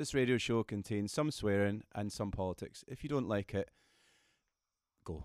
This radio show contains some swearing and some politics. If you don't like it, go.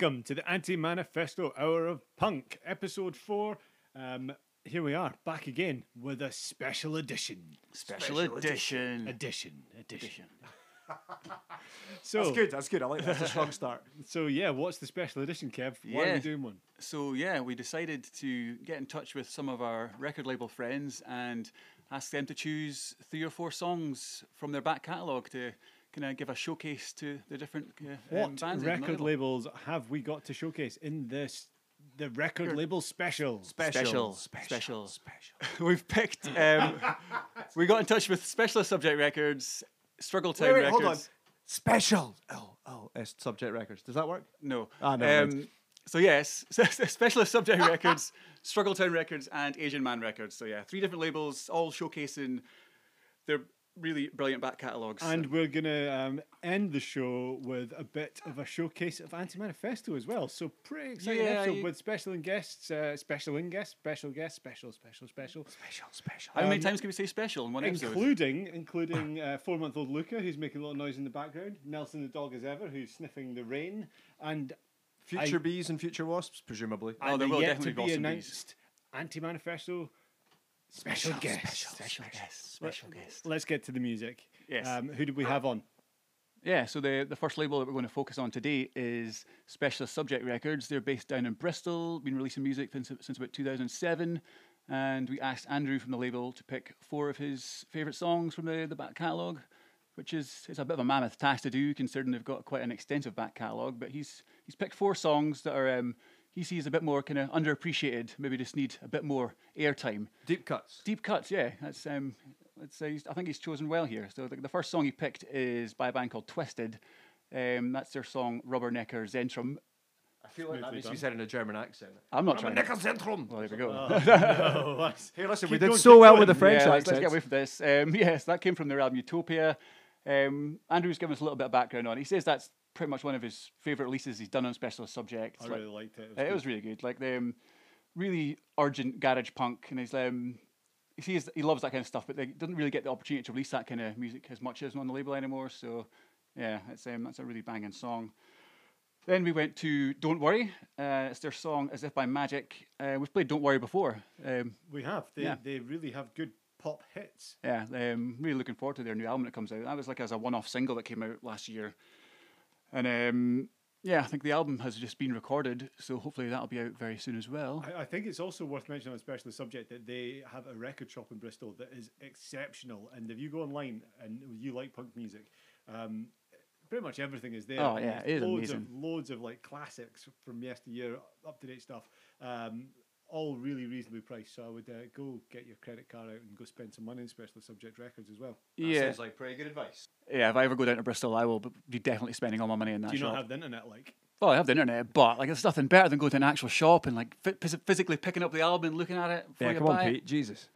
Welcome to the Anti Manifesto Hour of Punk, episode four. Um, here we are, back again with a special edition. Special, edition. Edition, edition. Edition. So, That's good. That's good. I like that. That's a strong start. so yeah, what's the special edition, Kev? Why are we doing one? So yeah, we decided to get in touch with some of our record label friends and ask them to choose three or four songs from their back catalogue to kind of give a showcase to the different uh, um, What bands. record labels have we got to showcase in this the record label special? Special, special, special. We've picked. Um, we got in touch with Specialist Subject Records, Struggle Time Wait, wait, Records. hold on. Special. L L S Subject Records. Does that work? No. Ah, never mind. um, so yes, Specialist Subject Records, Struggle Town Records, and Asian Man Records. So yeah, three different labels, all showcasing their really brilliant back catalogues. And we're gonna um, end the show with a bit of a showcase of Anti Manifesto as well. So pretty exciting Yeah, episode you- with special and guests, uh, special in guests, special guests, special, special, special, Special. Special. how many um, times can we say special in one episode? including including uh, four month old Luca, who's making a lot of noise in the background. Nelson the dog as ever, who's sniffing the rain, and Future I- bees and future wasps, presumably. Oh, and there will yet definitely to be be some bees. announced Anti Manifesto special, guest. Special guest. Special guest. Let's get to the music. Yes. Um, who did we have on? Yeah, so the, the first label that we're going to focus on today is Specialist Subject Records. They're based down in Bristol, been releasing music since, since about 2007. And we asked Andrew from the label to pick four of his favourite songs from the, the back catalogue, which is it's a bit of a mammoth task to do considering they've got quite an extensive back catalogue. But he's he's picked four songs that are um, he sees a bit more kind of underappreciated, maybe just need a bit more airtime. Deep cuts. Deep cuts, yeah. That's um, let's say I think he's chosen well here. So the, the first song he picked is by a band called Twisted. Um, that's their song Rubbernecker Zentrum. I feel like that Smoothly needs to done. be said in a German accent. I'm not trying. To, Zentrum. well, there we go. Oh, that's- Hey, listen, Keep we did going, so well going. with the French yeah, let's, let's get away from this. Um, yes, that came from their album Utopia. Um, Andrew's given us a little bit of background on. it. He says that's pretty much one of his favourite releases he's done on Specialist Subjects. I Like- really liked it. Uh, It was really good. Like the um, really urgent garage punk, and he's um, he sees he loves that kind of stuff, but they doesn't really get the opportunity to release that kind of music as much as on the label anymore. So yeah, it's um, that's a really banging song. Then we went to Don't Worry. Uh, it's their song As If by Magic. Uh, we've played Don't Worry before. Um, We have. They, Yeah. they really have good pop hits. yeah, um, really looking forward to their new album that comes out. That was like as a one-off single that came out last year, and um, yeah, I think the album has just been recorded, so hopefully that'll be out very soon as well. I, I think it's also worth mentioning on a special subject that they have a record shop in Bristol that is exceptional. And if you go online and you like punk music, um, pretty much everything is there. Oh, yeah, it is loads amazing. Of, loads of like classics from yesteryear, up to date stuff. Um, all really reasonably priced. So I would uh, go get your credit card out and go spend some money in special subject records as well. yeah, Sounds like pretty good advice. yeah. If I ever go down to Bristol, I will be definitely spending all my money in that Do you shop. not have the internet like? well, I have the internet, but like it's nothing better than going to an actual shop and like phys- phys- physically picking up the album and looking at it. Before Yeah, you come on, buy it. Pete. Jesus.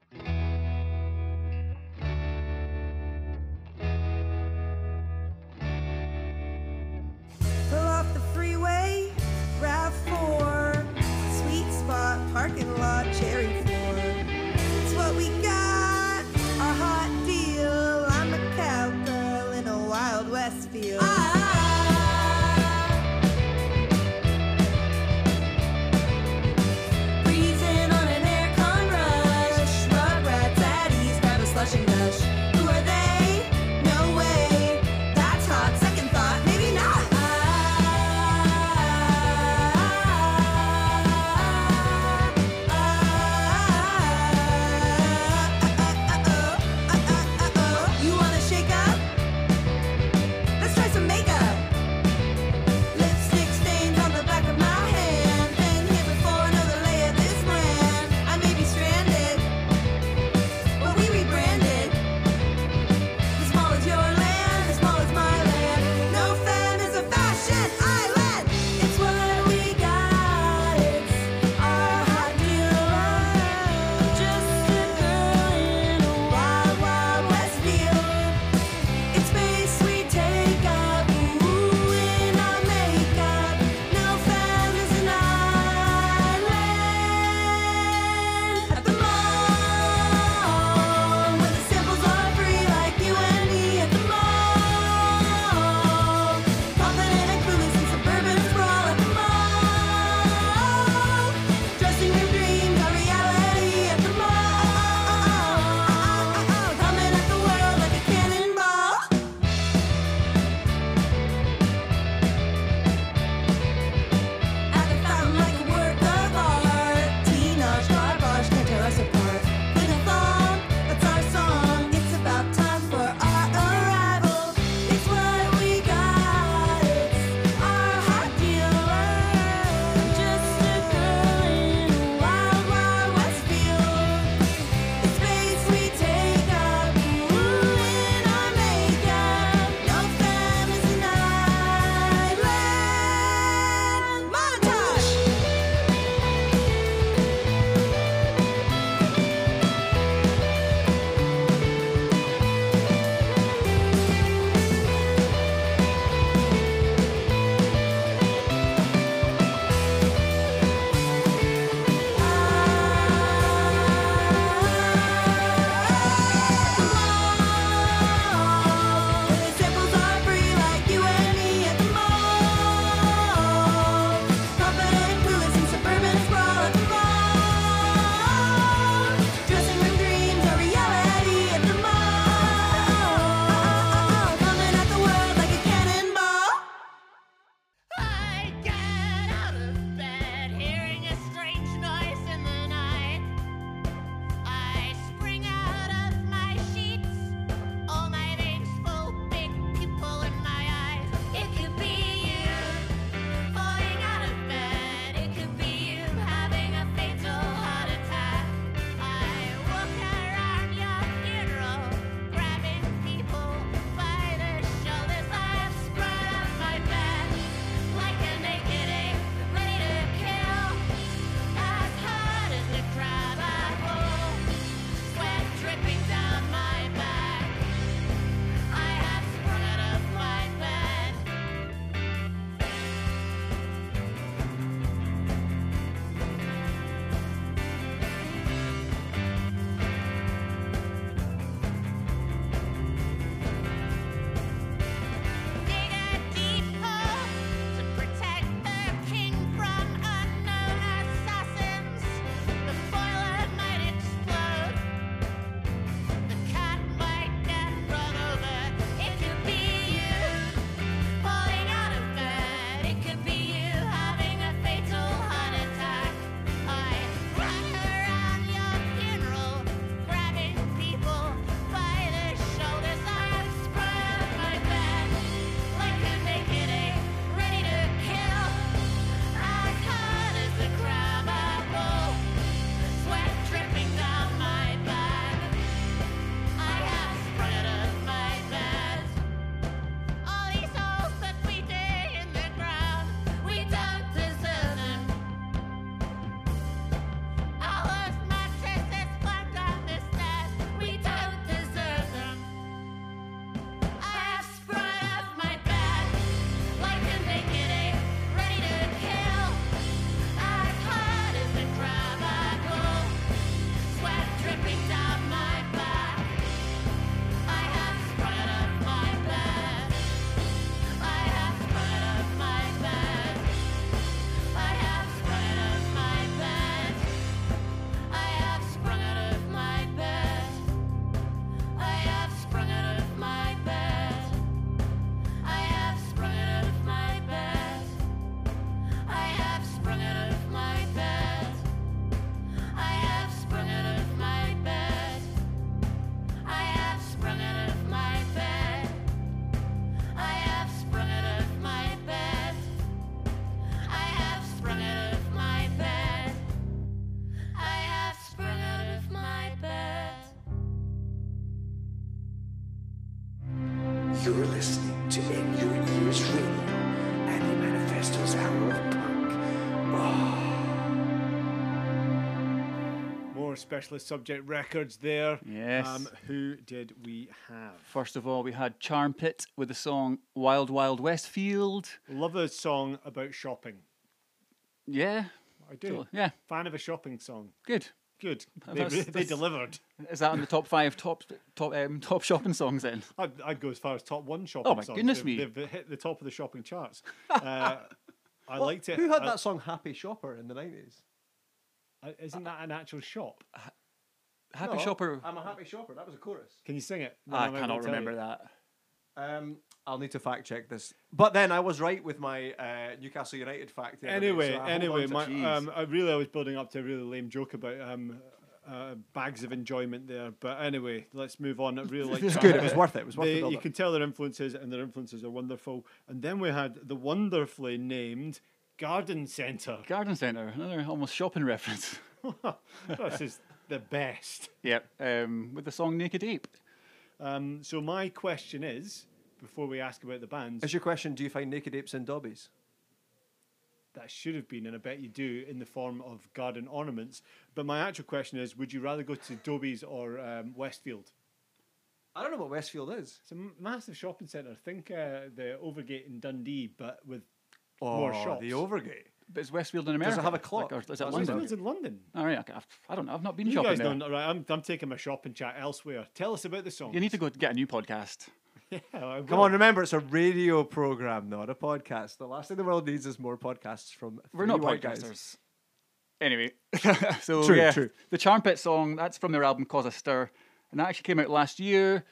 Specialist subject records there. Yes. Um, who did we have? First of all, we had Charmpit with the song Wild Wild Westfield. Love a song about shopping. Yeah, I do. Cool. yeah, Fan of a shopping song. good. Good. They, That's- they that's- delivered. Is that on the top five top top um, top shopping songs then? I'd, I'd go as far as top one shopping Oh my songs. goodness they've, me. They've hit the top of the shopping charts. Uh, I Well, liked it. Who had I- that song "Happy Shopper" in the nineties? Uh, Isn't that an actual shop? Happy Shopper. I'm a happy shopper. That was a chorus. Can you sing it? I Then might cannot able to tell remember you. that. Um, I'll need to fact check this. But then I was right with my uh, Newcastle United fact. the other day, Anyway, so I hold anyway, on to my. Jeez. um, I really I was building up to a really lame joke about um, uh, bags of enjoyment there, but anyway, let's move on. I really like It was good. It was worth it. It was worth They- the you build-up. can tell their influences, and their influences are wonderful. And then we had the wonderfully named Garden Centre. Garden Centre, another almost shopping reference. this is the best. yep, um, with the song Naked Ape. Um, so my question is, before we ask about the bands, Is your question? Do you find naked apes in dobbies? that should have been, and I bet you do, in the form of garden ornaments. But my actual question is, would you rather go to Dobbies or um, Westfield? I don't know what Westfield is. It's a massive shopping centre. Think uh, the Overgate in Dundee, but with more Oh, shops. the Overgate. But is Westfield in America? Does it have a Like, clock? or is it That's London? Westfield's in London. All right, okay. I've- I don't know. I've not been You shopping guys there. don't. Right, I'm, I'm taking my shopping chat elsewhere. Tell us about the song. You need to go get a new podcast. Yeah, I Come will. on, remember it's a radio program, not a podcast. The last thing the world needs is more podcasts from. We're three not white guys. podcasters. Anyway, so True, yeah, true. the Charmpit song that's from their album Cause a Stir, and that actually came out last year.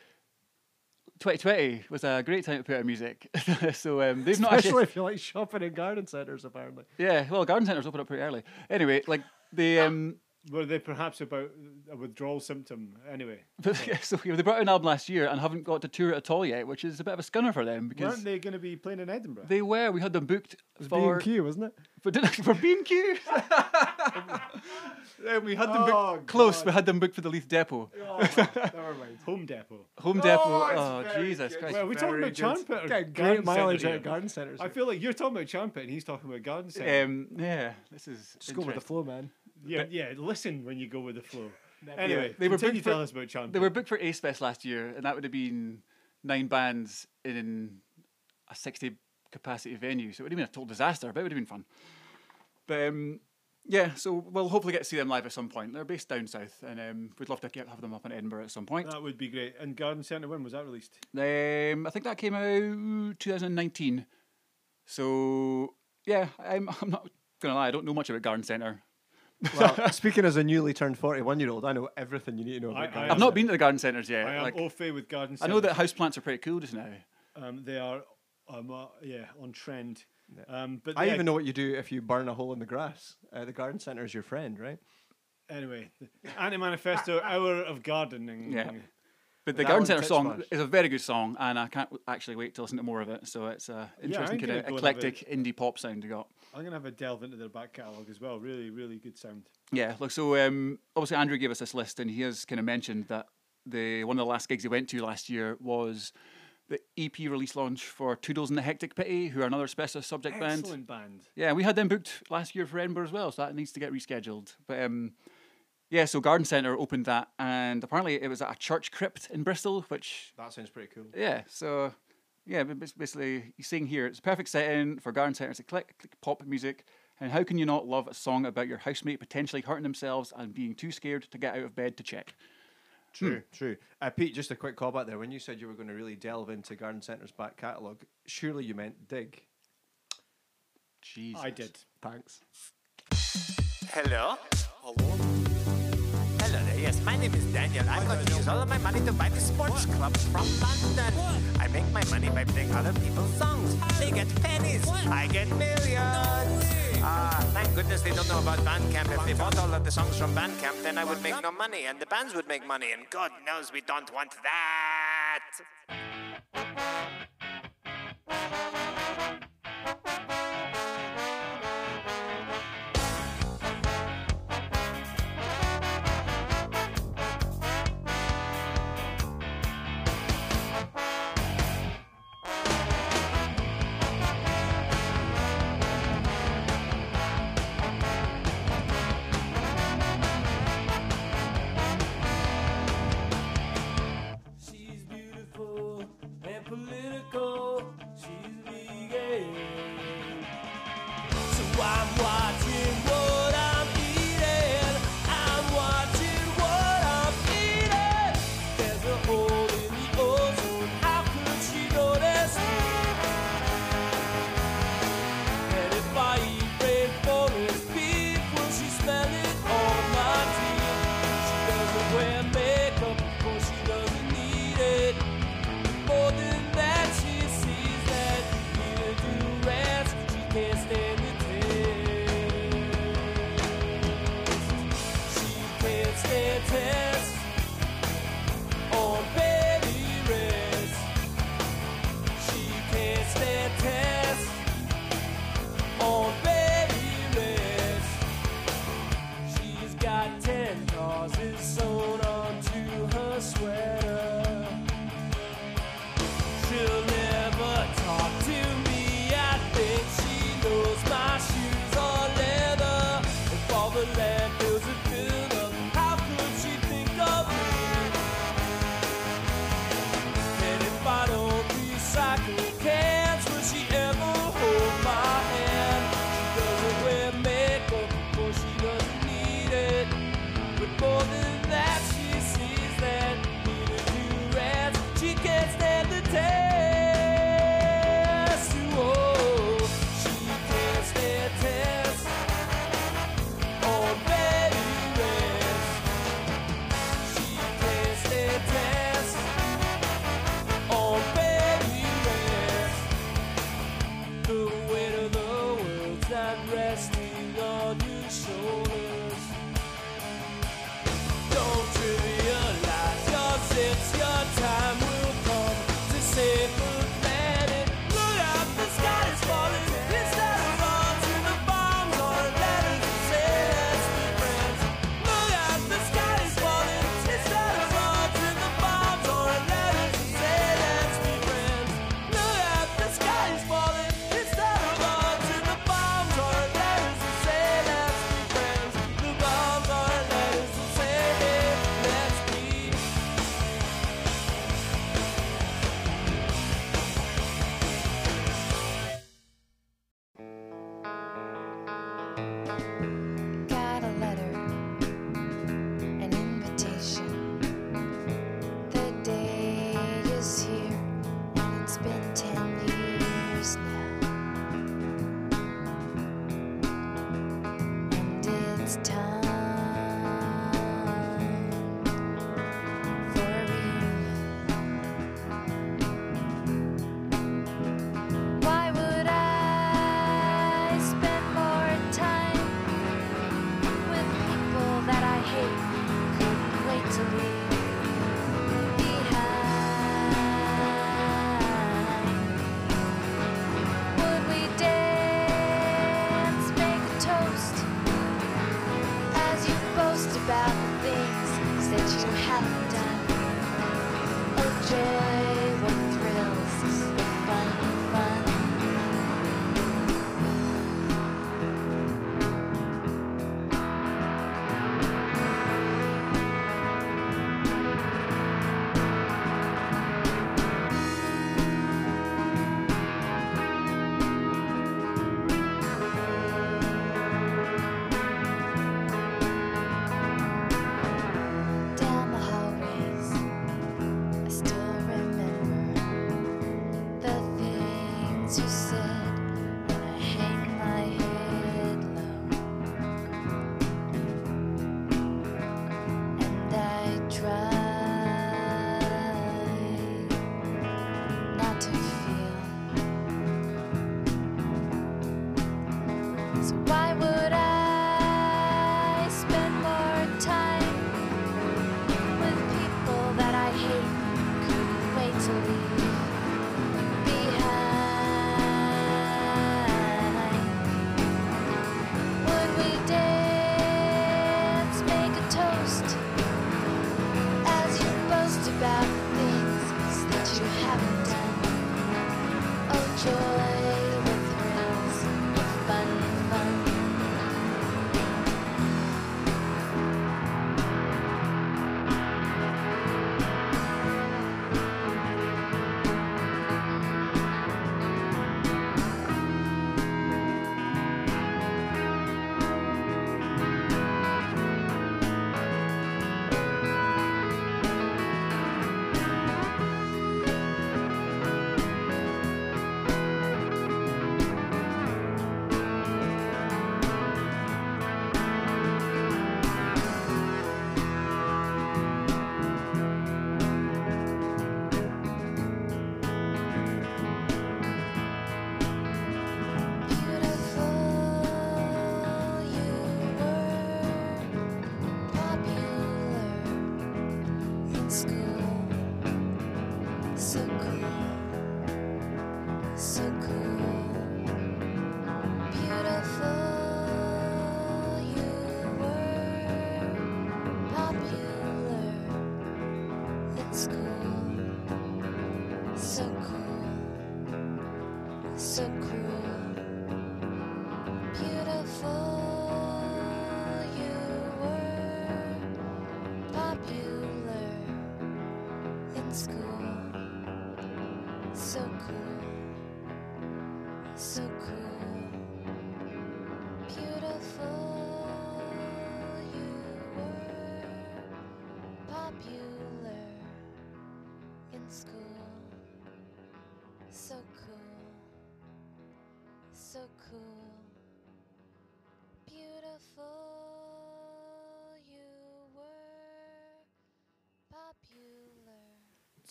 2020 was a great time to put out music. so um, they've not Especially actually, if you like shopping in garden centres, apparently. yeah. Well, garden centers open up pretty early. Anyway, like the um, Were they perhaps about a withdrawal symptom? Anyway, but, yeah, so yeah, they brought out an album last year and haven't got to tour it at all yet, which is a bit of a scunner for them because weren't they going to be playing in Edinburgh? they were. We had them booked B for and Q, wasn't it? for, for B and Q. We had them booked Oh, close. We had them booked for the Leith Depot, Never mind. Home Depot. home depot. Oh, Jesus good. Christ! Well, are we talking about Charm good. Pit or Garden great mileage Centre out of garden centres. I feel like you're talking about Charmpit and he's talking about Garden Centre. Um, yeah, this is Just go with the interesting. flow, man. yeah, yeah. Listen when you go with the flow. Anyway, They were continue booked for- telling us about Charm They were booked for Ace Fest last year, and that would have been nine bands in a 60 capacity venue. So it would have been a total disaster, but it would have been fun. But um, yeah, so we'll hopefully get to see them live at some point. They're based down south, and um, we'd love to get, have them up in Edinburgh at some point. That would be great. And Garden Centre, when was that released? Um, I think that came out 2019. So yeah, I'm, I'm not gonna lie, I don't know much about Garden Centre. Well, speaking as a newly turned 41 year old, I know everything you need to know about I garden I've not been to the garden centres yet. I am like, au fait with Garden I know that houseplants are pretty cool just now. um, they are, um, uh, yeah, on trend. Um, but I yeah, even know what you do if you burn a hole in the grass. Uh, the garden centre is your friend, right? Anyway, Anti Manifesto Hour of Gardening. Yeah. But the That Garden Centre song Smash. is a very good song, and I can't actually wait to listen to more of it. So it's a interesting I'm kind of gonna go and have a- eclectic indie pop sound you got. I'm going to have a delve into their back catalogue as well. Really, really good sound. Yeah, look. So um, obviously Andrew gave us this list, and he has kind of mentioned that the one of the last gigs he went to last year was the EP release launch for Toodles and the Hectic Pity, who are another specialist subject band. Excellent band. Yeah, we had them booked last year for Edinburgh as well, so that needs to get rescheduled. But um, yeah, so Garden Centre opened that, and apparently it was at a church crypt in Bristol, which That sounds pretty cool. yeah, so yeah, basically he's saying here it's a perfect setting for garden centre. It's eclectic pop music, and how can you not love a song about your housemate potentially hurting themselves and being too scared to get out of bed to check? True, true. Uh, Pete, just a quick call back there. When you said you were going to really delve into Garden Centre's back catalogue, surely you meant dig. Jesus, I did. Thanks. Hello? Hello? Hello there. Yes, my name is Daniel. I'm going to use all of my money to buy the sports club from London. I make my money by playing other people's songs. They get pennies. I get millions. Ah, thank goodness they don't know about Bandcamp. If they bought all of the songs from Bandcamp, then I would make no money, and the bands would make money, and God knows we don't want that.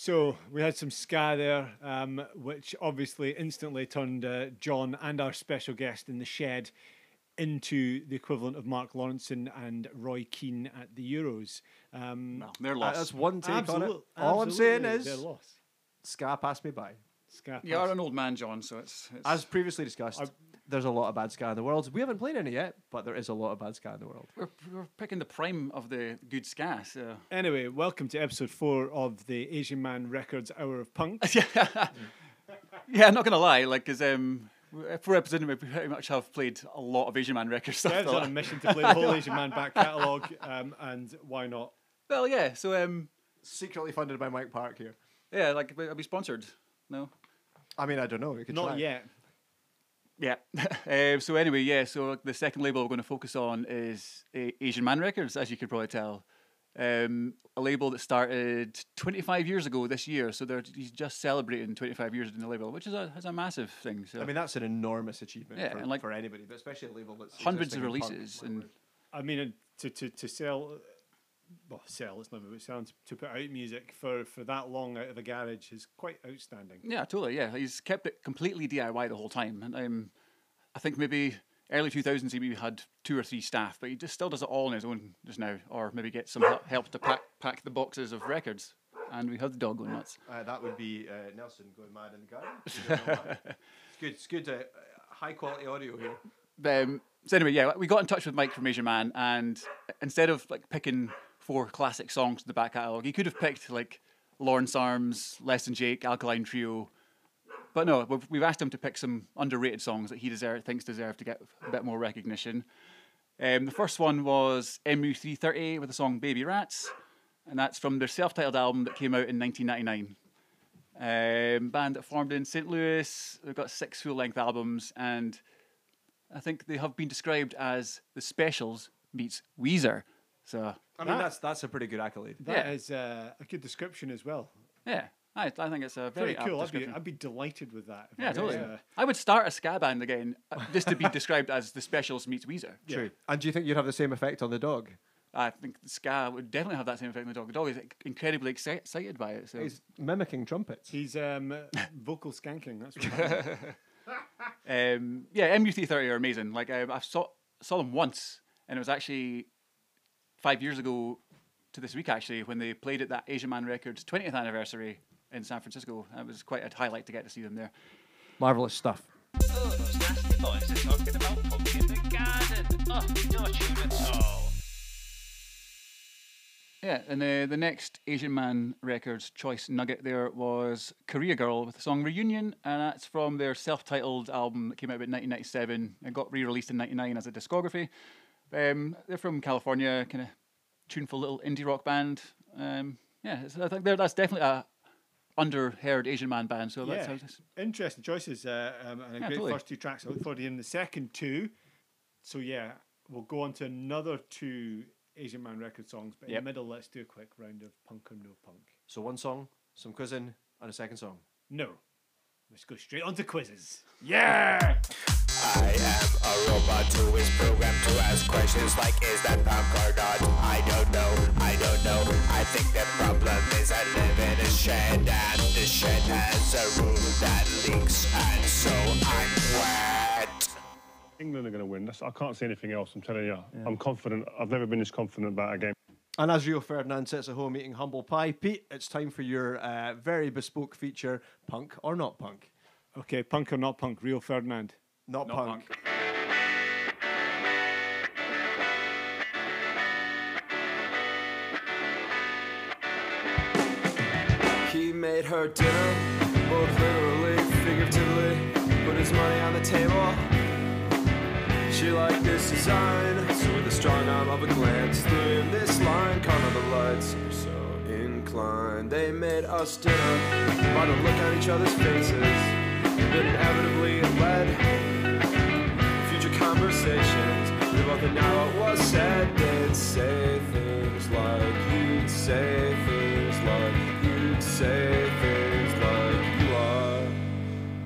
So we had some ska there, um, which obviously instantly turned uh, John and our special guest in the shed into the equivalent of Mark Lawrenson and Roy Keane at the Euros. Um, Well, they're Uh, lost. that's one take on it. All I'm saying is they're lost. ska passed me by. Ska You are an old man, John, so it's, it's As previously discussed, there's a lot of bad ska in the world. We haven't played any yet, but there is a lot of bad ska in the world. we're, we're picking the prime of the good ska. So Anyway, welcome to episode four of the Asian Man Records Hour of Punk. yeah, I'm not gonna lie. Like, cause um, for episode we pretty much have played a lot of Asian Man record stuff. Dev's on a mission to play the whole Asian Man back catalogue, um, and why not? well, yeah. So um, Secretly funded by Mike Park here. yeah, like I'll be sponsored. No. I mean, I don't know. We could Not try. yet. Yeah. um, so anyway, yeah. So the second label we're going to focus on is uh, Asian Man Records, as you could probably tell. Um, a label that started 25 years ago this year, so they're he's just celebrating 25 years in the label, which is a is a massive thing. So I mean, that's an enormous achievement Yeah, for, and like- for anybody, but especially a label that's hundreds of existing in punk. releases and I mean, uh, to, to, to sell, well, sell, it's not about selling, to, to put out music for, for that long out of a garage is quite outstanding. Yeah, totally. Yeah, he's kept it completely DIY the whole time, and um, I think maybe early two thousands he maybe had two or three staff, but he just still does it all on his own just now, or maybe get some help to pack pack the boxes of records. And we have the dog going nuts. Uh, that would be uh, Nelson going mad in the garden. it's good. It's good. Uh, high quality audio here. Um, so anyway, yeah, we got in touch with Mike from Asian Man, and instead of like picking four classic songs in the back catalogue, he could have picked like Lawrence Arms, Less Than Jake, Alkaline Trio. But no, we've, we've asked him to pick some underrated songs that he deserve, thinks deserve to get a bit more recognition. Um, the first one was MU330 with the song Baby Rats, and that's from their self titled album that came out in 1999. Um, band that formed in St. Louis. They've got six full length albums, and I think they have been described as the Specials meets Weezer. So I mean, That- that's that's a pretty good accolade. That Yeah. is uh, a good description as well. yeah, I, I think it's a Very, very, apt cool. I'd be, description. I'd be delighted with that. if yeah, was, totally. uh, I would start a ska band again uh, just to be described as the Specials meets Weezer. True. And do you think you'd have the same effect on the dog? I think ska would definitely have that same effect on the dog. The dog is incredibly exci- excited by it. So He's mimicking trumpets. he's um, vocal skanking. That's what happened. um, yeah, MU330 are amazing. Like I, I saw saw them once, and it was actually five years ago to this week actually when they played at that Asian Man Records 20th anniversary in San Francisco. It was quite a highlight to get to see them there. Marvelous stuff. Oh, those nasty boys are talking about punk in the garden. Oh, no tune at all. Yeah, and uh, the next Asian Man Records choice nugget there was Korea Girl with the song Reunion, and that's from their self titled album that came out in 1997 and got re released in 99 as a discography. Um, they're from California, kind of tuneful little indie rock band. Um, yeah, it's- I think they're, that's definitely a underheard Asian Man band, so that's yeah. how. Interesting choices uh, um, and a Yeah, great totally. first two tracks. I look forward to hearing the second two. So yeah, we'll go on to another two Asian Man record songs, but in Yep. the middle, let's do a quick round of punk or no punk. So one song, some quizzing, and a second song. No, let's go straight on to quizzes. Yeah. I am a robot who is programmed to ask questions like, is that punk or not? I don't know, I don't know. I think the problem is I live in a shed and the shed has a roof that leaks and so I'm wet. England are going to win. That's, I can't see anything else. I'm telling you. I'm confident. I've never been this confident about a game. And as Rio Ferdinand sits at home eating humble pie, Pete, it's time for your uh, very bespoke feature, punk or not punk. Okay, punk or not punk? Rio Ferdinand. Not, Not punk. punk. He made her dinner, both literally, figuratively. put his money on the table. She liked this design, so with a strong arm of a glance threw in this line. Caught on the lights, so inclined. They made us dinner by the look on each other's faces. That inevitably led future conversations. We both knew now what was said. They'd say things like you'd say things like you'd say things like you are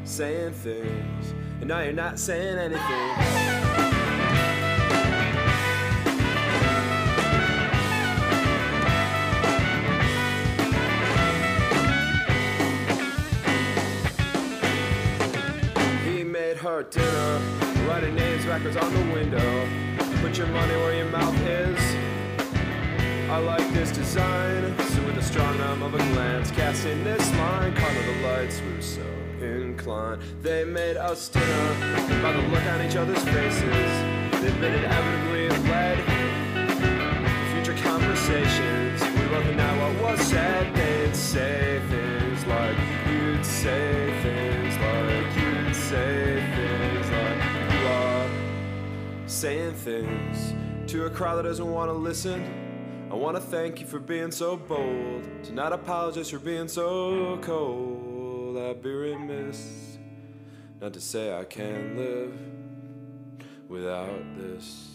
saying things, and now you're not saying anything. Backwards on the window. Put your money where your mouth is. I like this design, so with a strong arm of a glance, casting this line, caught the lights, we were so inclined. They made us dinner by the look on each other's faces. They'd been inevitably led future conversations. We both knew now what was said. They'd say things like you'd say saying things to a crowd that doesn't want to listen. I want to thank you for being so bold, to not apologize for being so cold. I'd be remiss not to say I can't live without this.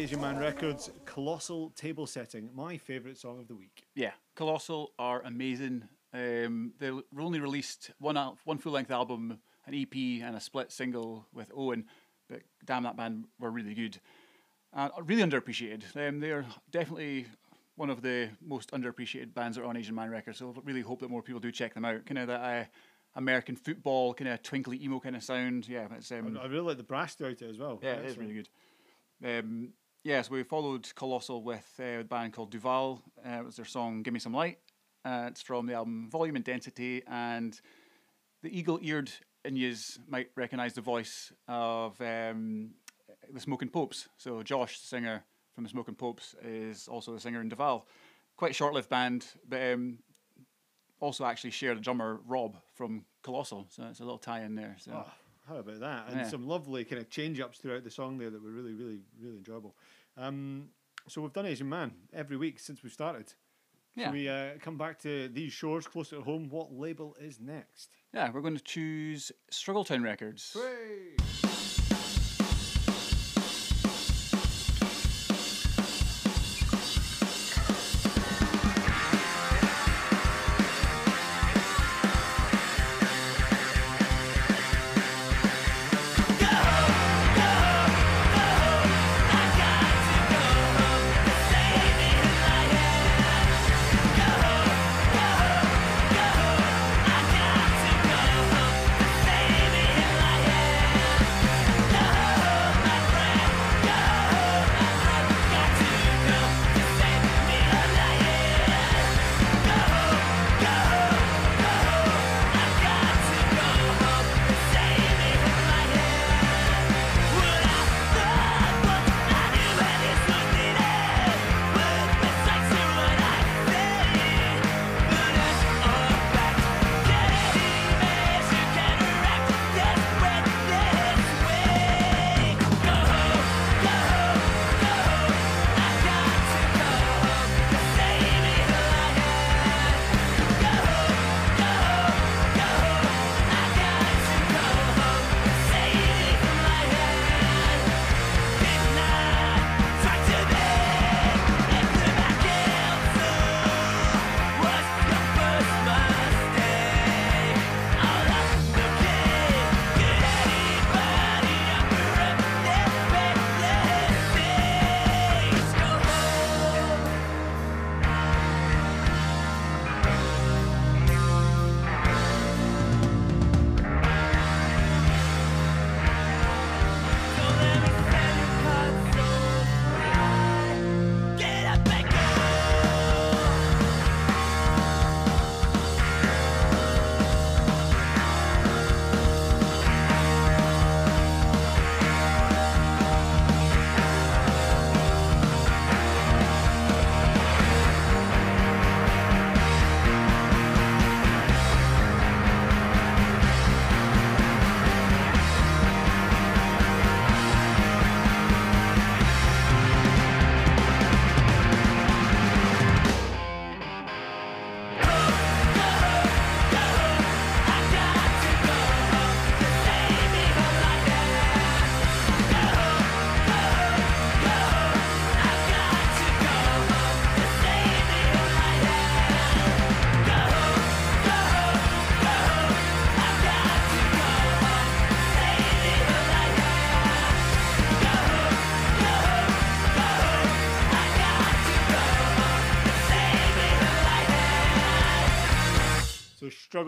Asian Man Records, Colossal Table Setting, my favourite song of the week. Yeah, Colossal are amazing. Um, they only released one al- one full length album, an EP, and a split single with Owen. but damn, that band were really good. And really underappreciated. Um, they're definitely one of the most underappreciated bands that are on Asian Man Records. So I really hope that more people do check them out. Kind of that uh, American football, kind of twinkly emo kind of sound. Yeah, it's um, I really like the brass throughout it as well. yeah, it is really good. Um, yeah, so we followed Colossal with uh, a band called Duvall. Uh, it was their song "Give Me Some Light." Uh, it's from the album Volume and Density, and the eagle-eared Inyas might recognise the voice of um, the Smoking Popes. So Josh, the singer from the Smoking Popes, is also the singer in Duvall. Quite a short-lived band, but um, also actually shared a drummer Rob from Colossal. So it's a little tie-in there. So. Oh, how about that? And Yeah. some lovely kind of change ups throughout the song there that were really, really, really enjoyable. Um, so we've done Asian Man every week since we started. Yeah. Shall we uh, come back to these shores closer to home? What label is next? Yeah, we're going to choose Struggletown Records. So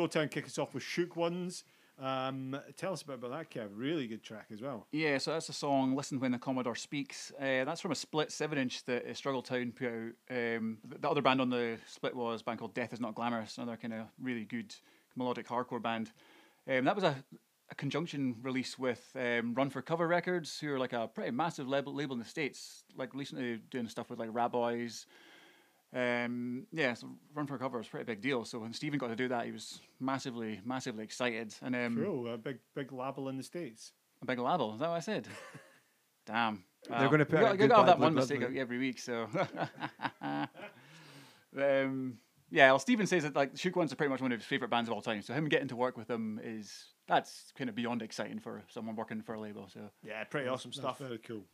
Town kick us off with Shook Ones. Um, tell us a bit about that, Kev. Really good track as well. Yeah, so that's a song "Listen When the Commodore Speaks." Uh, that's from a split seven-inch that uh, Struggle Town put out. Um, the, the other band on the split was a band called Death Is Not Glamorous, another kind of really good melodic hardcore band. Um, that was a, a conjunction release with um, Run for Cover Records, who are like a pretty massive label, label in the states. Like recently doing stuff with like Rabbis. Um, yeah, so Run for Cover is a pretty big deal. So when Stephen got to do that, he was massively, massively excited. And um, Cool. A big, big label in the States. a big label. Is that what I said? Damn. They're gonna put you out got, a you got to have good that one mistake movie. every week. So, um, yeah. Well, Stephen says that like Shook One's are pretty much one of his favorite bands of all time. So him getting to work with them is that's kind of beyond exciting for someone working for a label. So Yeah, pretty awesome That's stuff. very cool.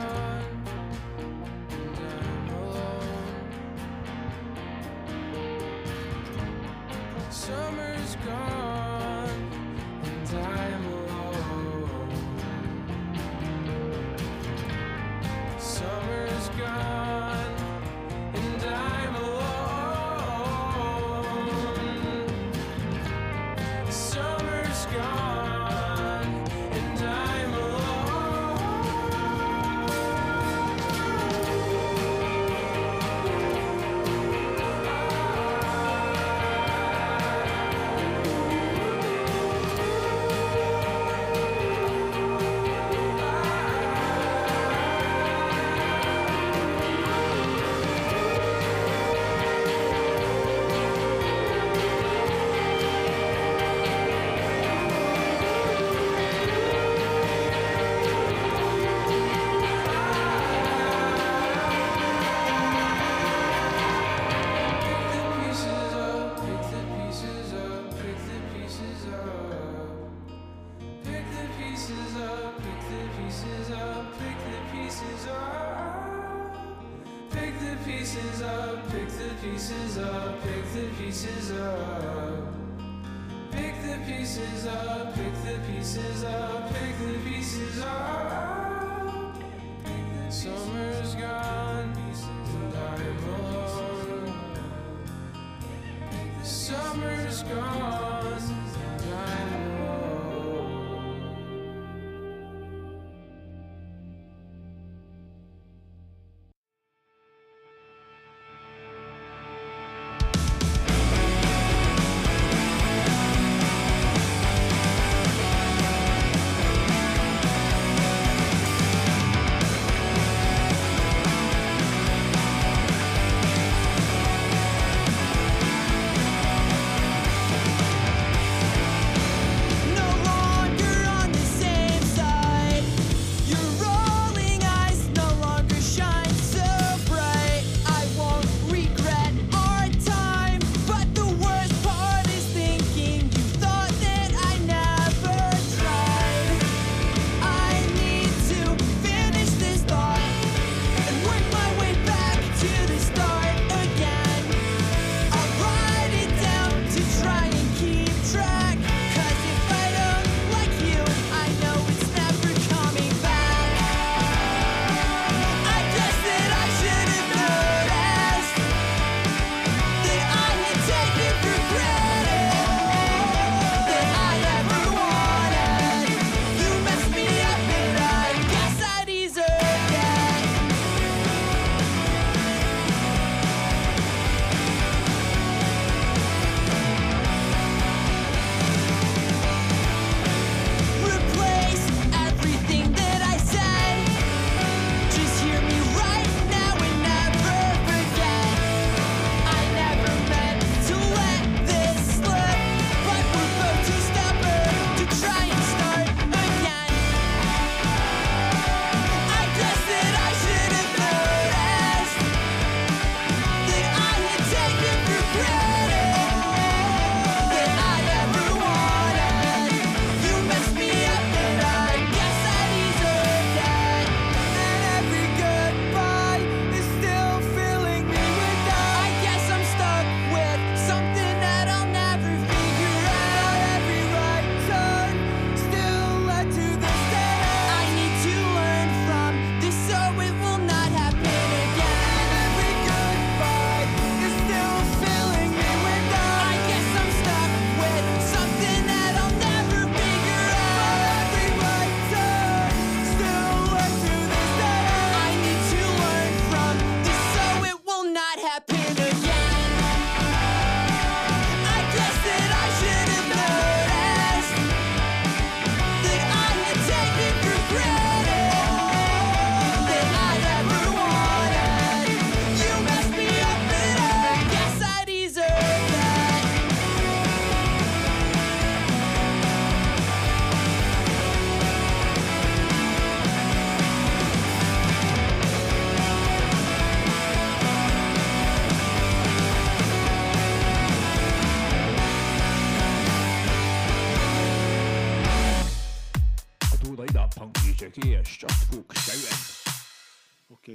Summer's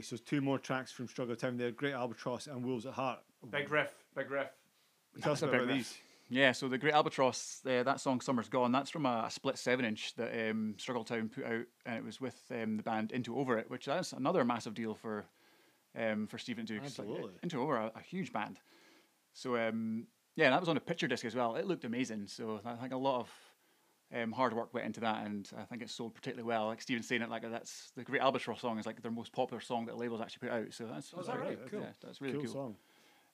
Okay, so two more tracks from Struggle Town there Great Albatross and Wolves at Heart. Big riff, big riff. Tell us That's a a about riff. these. Yeah, so the Great Albatross, uh, that song "Summer's Gone," that's from a, a split seven-inch that um, Struggle Town put out, and it was with um, the band Into Over It, which that's another massive deal for um, for Stephen to do. 'cause, like, Absolutely. Into Over, a, a huge band. So um, yeah, that was on a picture disc as well. It looked amazing. So I think a lot of um, hard work went into that, and I think it sold particularly well. Like Stephen's saying it, like that's the Great Albatross song is like their most popular song that the label's actually put out. So that's Oh, is that very right? Cool. Yeah, that's really Cool cool. song.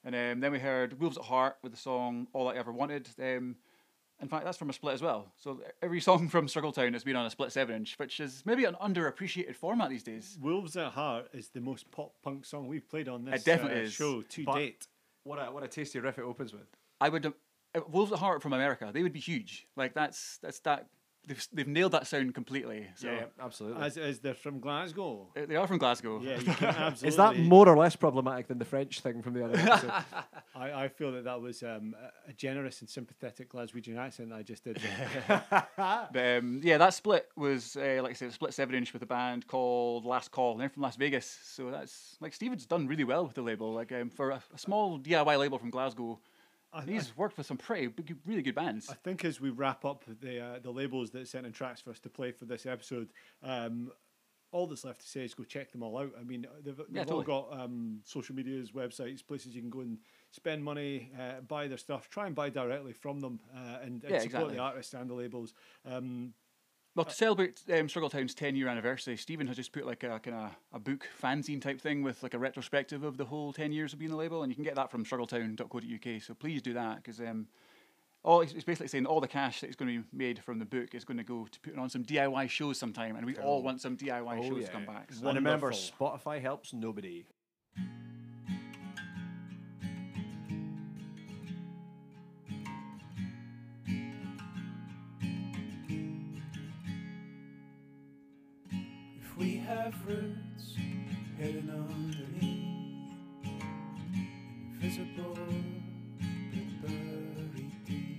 And um, then we heard Wolves at Heart with the song All I Ever Wanted. Um, in fact, that's from a split as well. So every song from Struggle Town has been on a split 7 inch, which is maybe an underappreciated format these days. Wolves at Heart is the most pop punk song we've played on this definitely uh, is. show to But date. What a what a tasty riff it opens with. I would. Uh, Wolves at Heart from America, they would be huge. Like, that's that's that. They've, they've nailed that sound completely. So. absolutely. As, as they're from Glasgow. Uh, They are from Glasgow. Yeah, you can absolutely. Is that more or less problematic than the French thing from the other episode? I, I feel that that was um, a- a generous and sympathetic Glaswegian accent I just did. there. But um, yeah, that split was uh, like I said, a split seven inch with a band called Last Call, and they're from Las Vegas. So that's like Steven's done really well with the label. Like um, for a, a small DIY label from Glasgow, I- he's worked with some pretty really good bands. I think as we wrap up the uh, the labels that sent in tracks for us to play for this episode, um, all that's left to say is go check them all out. I mean, they've, they've Yeah, all totally. got um, social medias, websites, places you can go and spend money, uh, buy their stuff, try and buy directly from them, uh, and, and Yeah, support exactly. the artists and the labels. Um, Well, to celebrate um, Struggle Town's 10 year anniversary, Stephen has just put like a kind of a book fanzine type thing with like a retrospective of the whole 10 years of being the label, and you can get that from struggletown.co.uk. So please do that because um, all it's it's basically saying all the cash that is going to be made from the book is going to go to putting on some DIY shows sometime, and we all want some DIY shows to come back. So And remember, Spotify helps nobody. Roots hidden underneath, invisible but buried deep,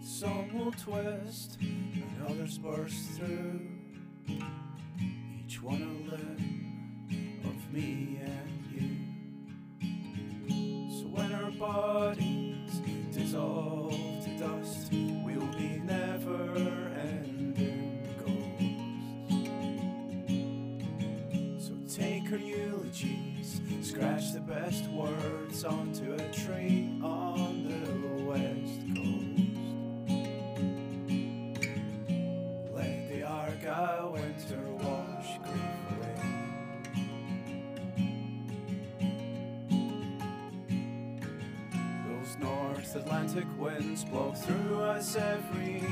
some will twist and others burst through. Each one a limb of me and scratch the best words onto a tree on the west coast. Let the Argyle winter wash grief away. Those North Atlantic winds blow through us every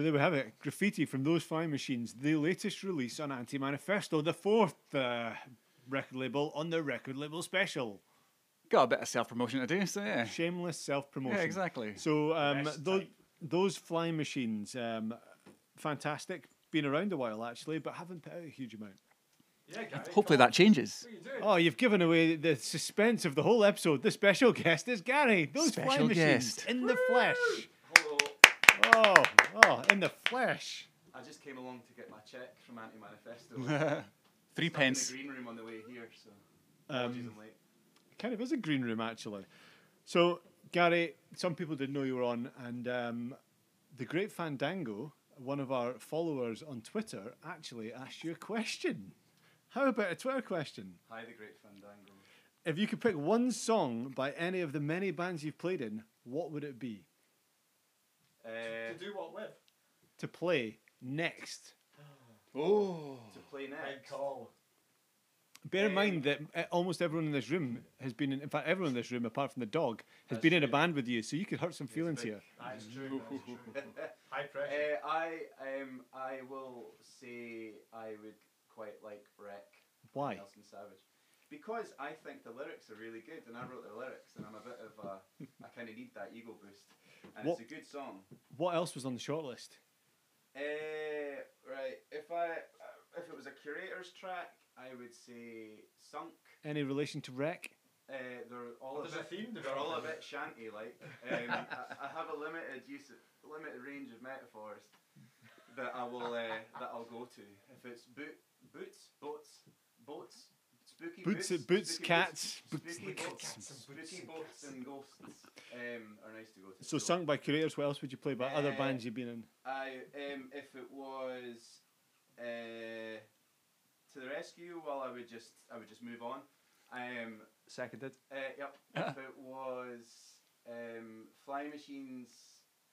So there we have it. Graffiti from those flying machines, the latest release on Anti Manifesto, the fourth uh, record label on the record label special. Got a bit of self promotion to do, so yeah. Shameless self promotion. Yeah, exactly. So um, those, those flying machines, um, fantastic. Been around a while actually, but haven't put out a huge amount. Yeah. Hopefully that changes. Oh, you've given away the suspense of the whole episode. The special guest is Gary. Those fly Special machines guest. in the flesh. Hello. Oh, oh, in the flesh. I just came along to get my check from Anti Manifesto. Three Stuck pence. In the green room on the way here, so Um, late. kind of is a green room actually. So Gary, some people didn't know you were on, and um, the Great Fandango, one of our followers on Twitter, actually asked you a question. How about a Twitter question? Hi, the Great Fandango. If you could pick one song by any of the many bands you've played in, what would it be Uh, do what with? to play next? Oh. to play next. call. Bear in mind that uh, almost everyone in this room has been in, in fact, everyone in this room, apart from the dog, has That's been in a band with you, so you could hurt some feelings here. That's true. That's true. High pressure. Uh, I um I will say I would quite like Wreck. Why? Nelson Savage. Because I think the lyrics are really good, and I wrote the lyrics, and I'm a bit of a I kind of need that ego boost, and What- it's a good song. What else was on the shortlist? Uh, right. If I uh, if it was a curator's track, I would say Sunk. Any relation to Wreck? Uh, they're all Oh, a there's a bit, theme They're all a bit shanty like. Um, I, I have a limited use, of, limited range of metaphors that I will uh, that I'll go to. If it's boot, boots, boats, boats, spooky Boots, boots, boots, spooky cats, boots, boots- spooky boats, Cats and spooky boats and ghosts um, are nice to go to. So, sung by curators. What else would you play by other Uh, bands you've been in? I um, if it was uh, to the rescue, well, I would just I would just move on. Um, Seconded. uh, yep. if it was um, fly machines,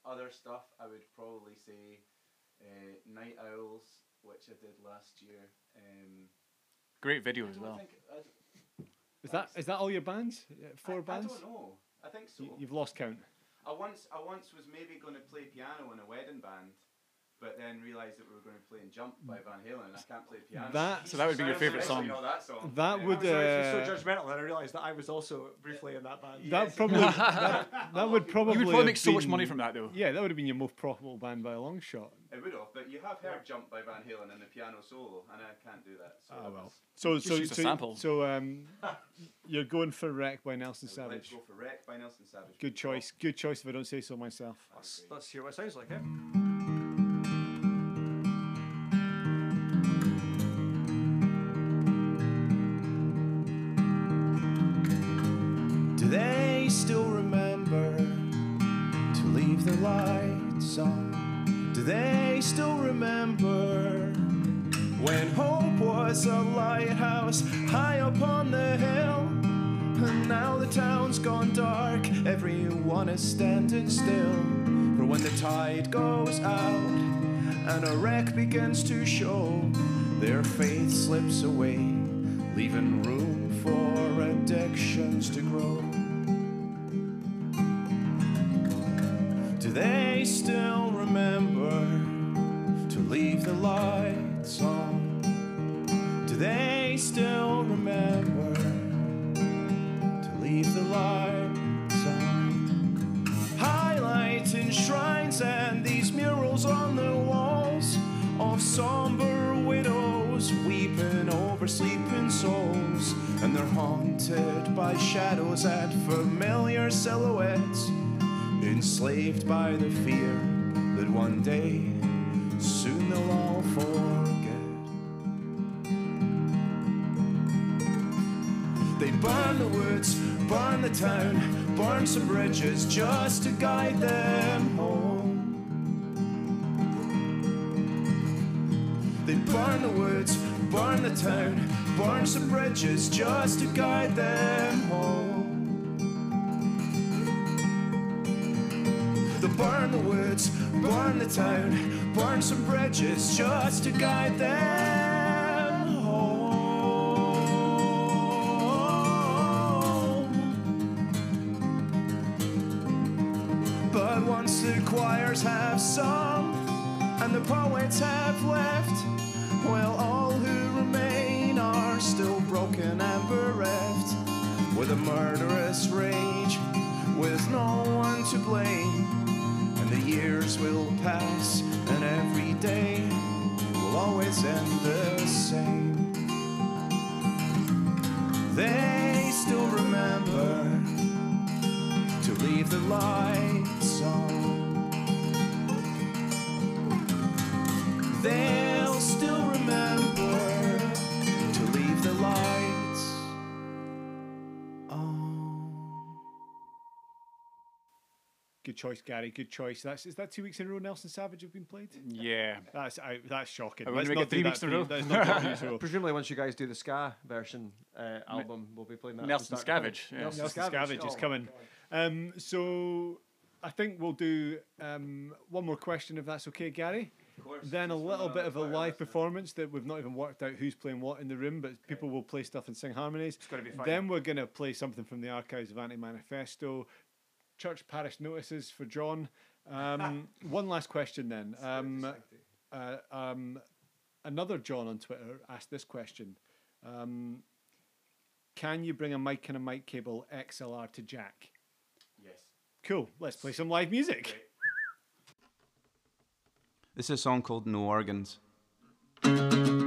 other stuff, I would probably say uh, Night Owls, which I did last year. Um, Great video as well. think- Is that is that all your bands? Four I, bands? I don't know. I think so. You, you've lost count. I once I once was maybe going to play piano in a wedding band, but then realised that we were going to play in Jump by Van Halen, and I can't play piano. That- So that would be your favourite actually song. that song. That Yeah. would, I was uh, so judgmental, and I realised that I was also briefly in that band. That probably that, that would probably You would probably have make so much money from that though. Yeah, that would have been your most profitable band by a long shot. It would have, but you have heard Jump by Van Halen and the piano solo, and I can't do that. So it well. was- So Just so a so, sample. so um, you're going for Wreck by Nelson I would like Savage. go for Wreck by Nelson Savage. Good choice. Good choice. If I don't say so myself. Let's, let's hear what it sounds like. Eh? They still remember when hope was a lighthouse high up on the hill? And now the town's gone dark, everyone is standing still. For when the tide goes out and a wreck begins to show, their faith slips away, leaving room for addictions to grow. Do they still the lights on? Do they still remember to leave the lights on? Highlighting shrines and these murals on the walls of somber widows weeping over sleeping souls, and they're haunted by shadows and familiar silhouettes enslaved by the fear that one day the town, burn some bridges just to guide them home. They burn the woods, burn the town, burn some bridges just to guide them home. They burn the woods, burn the town, burn some bridges just to guide them sung and the poets have left, choice, Gary. Good choice. That's is that two weeks in a row. Nelson Savage have been played. Yeah. That's out. That's shocking. Are we Let's gonna not get three do weeks that in a row? three- let's not do three weeks in a row. Presumably, once you guys do the ska version uh, album, we'll be playing that. Nelson start to finish. Scavenge, yeah. Nelson, Nelson Scavenge. Scavenge is Oh, coming. Um, so I think we'll do um, one more question if that's okay, Gary. Course. Then a little bit of a live performance that we've not even worked out who's playing what in the room, but people will play stuff and sing harmonies. gonna be fun. Then we're going to play something from the archives of Anti Manifesto, church parish notices for John. Um, one last question then. Um, uh, um, another John on Twitter asked this question. Um, can you bring a mic and a mic cable XLR to Jack? Yes. Cool. Let's play some live music. This is a song called No Organs.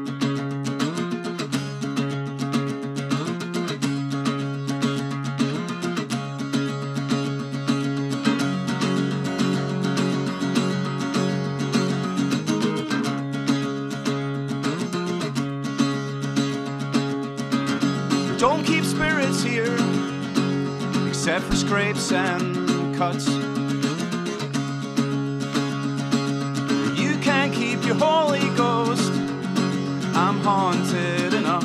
except for scrapes and cuts. You can't keep your Holy Ghost. I'm haunted enough.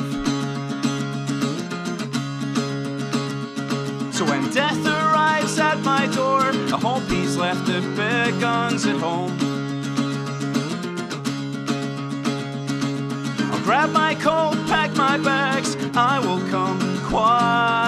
So when death arrives at my door, I hope he's left the big guns at home. I'll grab my coat, pack my bags, I will come quietly.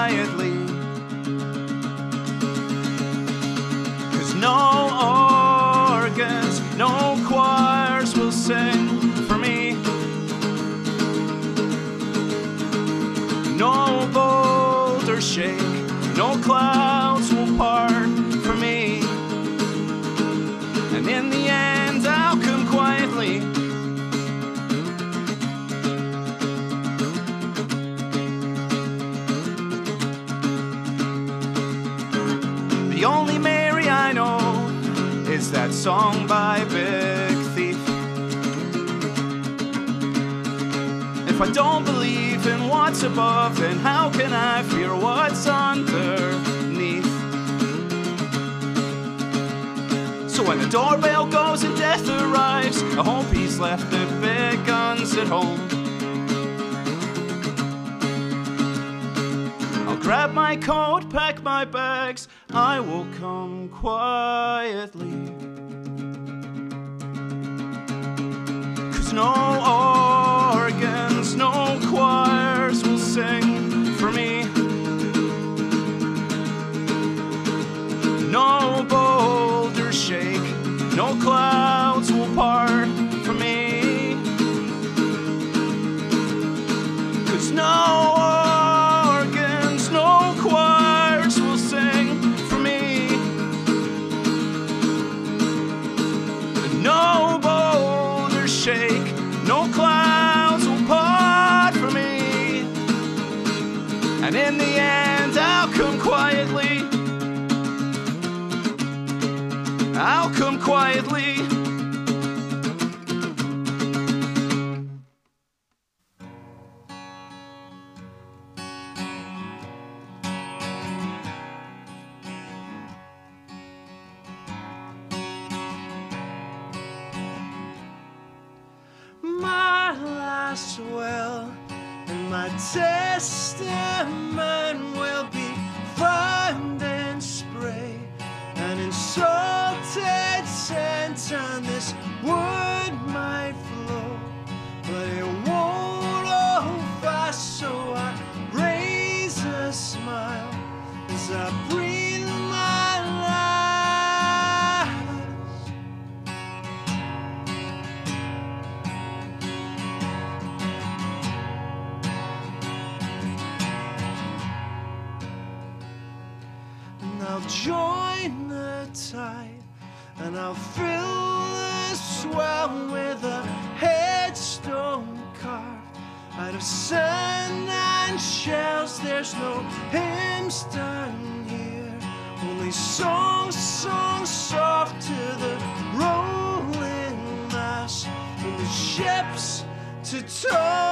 Song by Big Thief. If I don't believe in what's above, then how can I fear what's underneath? So when the doorbell goes and death arrives, I hope he's left the big guns at home. I'll grab my coat, pack my bags, I will come quietly. No organs, no choirs will sing for me. No boulders shake, no clouds to toss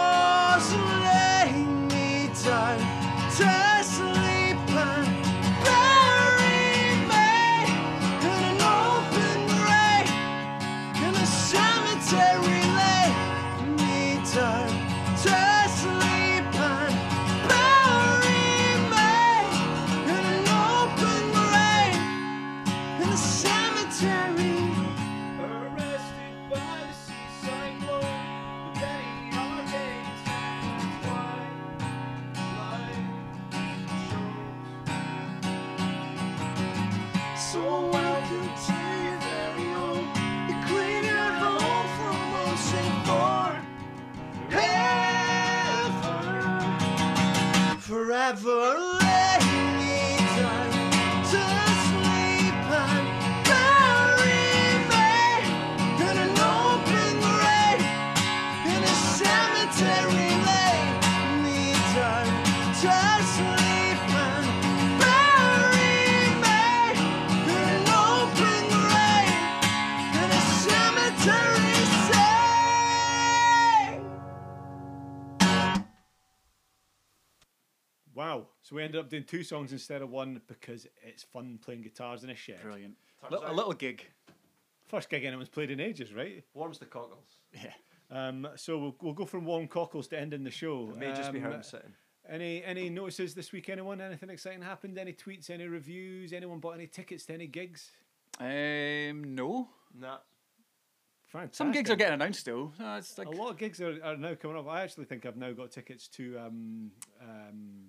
up doing two songs instead of one because it's fun playing guitars in a shed. Brilliant. Li- a little gig. First gig anyone's played in ages, right? Warms the cockles. Yeah. Um, so we'll, we'll go from warm cockles to ending the show. It may just be Um, how I'm sitting. Any any notices this week? Anyone? Anything exciting happened? Any tweets? Any reviews? Anyone bought any tickets to any gigs? Um, no. Nah. Fantastic. Some gigs are getting announced still. No, it's like a lot of gigs are, are now coming up. I actually think I've now got tickets to um, um,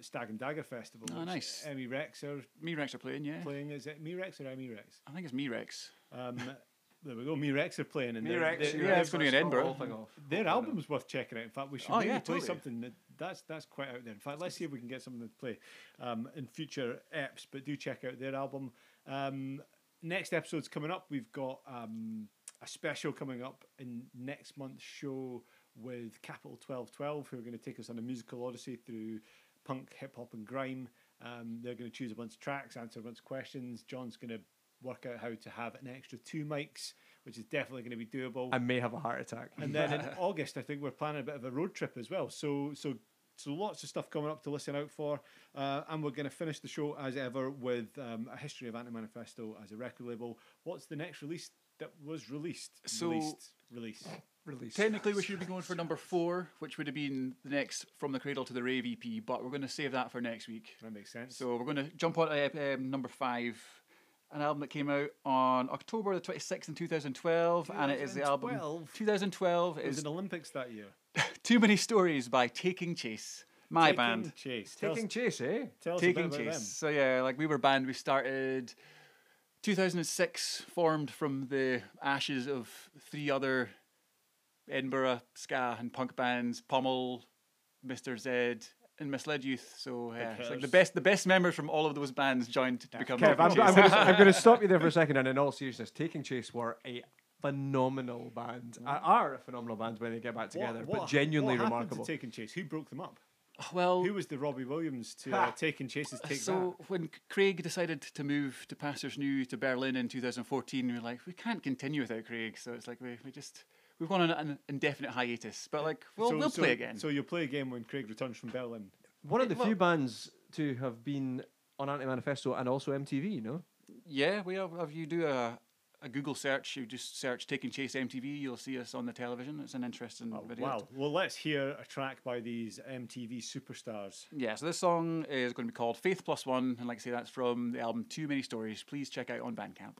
Stag and Dagger Festival. Oh, nice. Emmy Rex are Me Rex are playing, yeah. playing. Is it Me Rex or Emmy Rex? I think it's Me Rex. Um, there we go. Me Rex are playing. And Me they're- Rex, they're- you yeah, Rex, it's gonna be in let's call the Edinburgh. whole thing off. Their album's worth checking out. In fact, we should Oh, maybe yeah, play totally. something that that's that's quite out there. In fact, let's see if we can get something to play um, in future eps. But do check out their album. Um, next episode's coming up. We've got um, a special coming up in next month's show with Capital Twelve Twelve, who are going to take us on a musical odyssey through punk, hip hop, and grime. Um, they're going to choose a bunch of tracks, answer a bunch of questions. John's going to work out how to have an extra two mics, which is definitely going to be doable. I may have a heart attack. And then in August, I think we're planning a bit of a road trip as well. So so so lots of stuff coming up to listen out for. Uh, and we're going to finish the show as ever with um, a history of Anti Manifesto as a record label. What's the next release that was released? So- released, release. Release. Technically, we should be going for number four, which would have been the next From the Cradle to the Rave EP, but we're going to save that for next week. That makes sense. So we're going to jump on to um, number five, an album that came out on October the 26th in 2012, and it is the album 2012? 2012 It was is in Olympics that year. Too Many Stories by Taking Chase, my Taking band. Chase. Tell us- Taking chase, eh? Tell Taking a bit about Chase. them. So yeah, like we were a band. We started 2006, formed from the ashes of three other Edinburgh ska and punk bands: Pummel, Mr. Zed, and Misled Youth. So yeah, it's like the best the best members from all of those bands joined to become. Kev, I'm, I'm, gonna, I'm gonna stop you there for a second, and in all seriousness, Taking Chase were a phenomenal band. Uh, Are a phenomenal band when they get back together, What- but genuinely what remarkable. To Taking Chase. Who broke them up? well, Who was the Robbie Williams to uh, Taking Chase's Take so when Craig decided to move to Pastors New to Berlin in 2014, we were like, we can't continue without Craig. So it's like we, we just we've gone on an indefinite hiatus, but like That? we'll So- we'll so- play again. So you'll play again when Craig returns from Berlin. One of the Well- few bands to have been on Anti Manifesto and also MTV, you know? Yeah, we have. If you do a, a Google search, you just search "Taking Chase MTV," you'll see us on the television. It's an interesting oh, video. Oh, Wow. Well, let's hear a track by these MTV superstars. Yeah, so this song is going to be called "Faith Plus One," and like I say, that's from the album "Too Many Stories." Please check out on Bandcamp.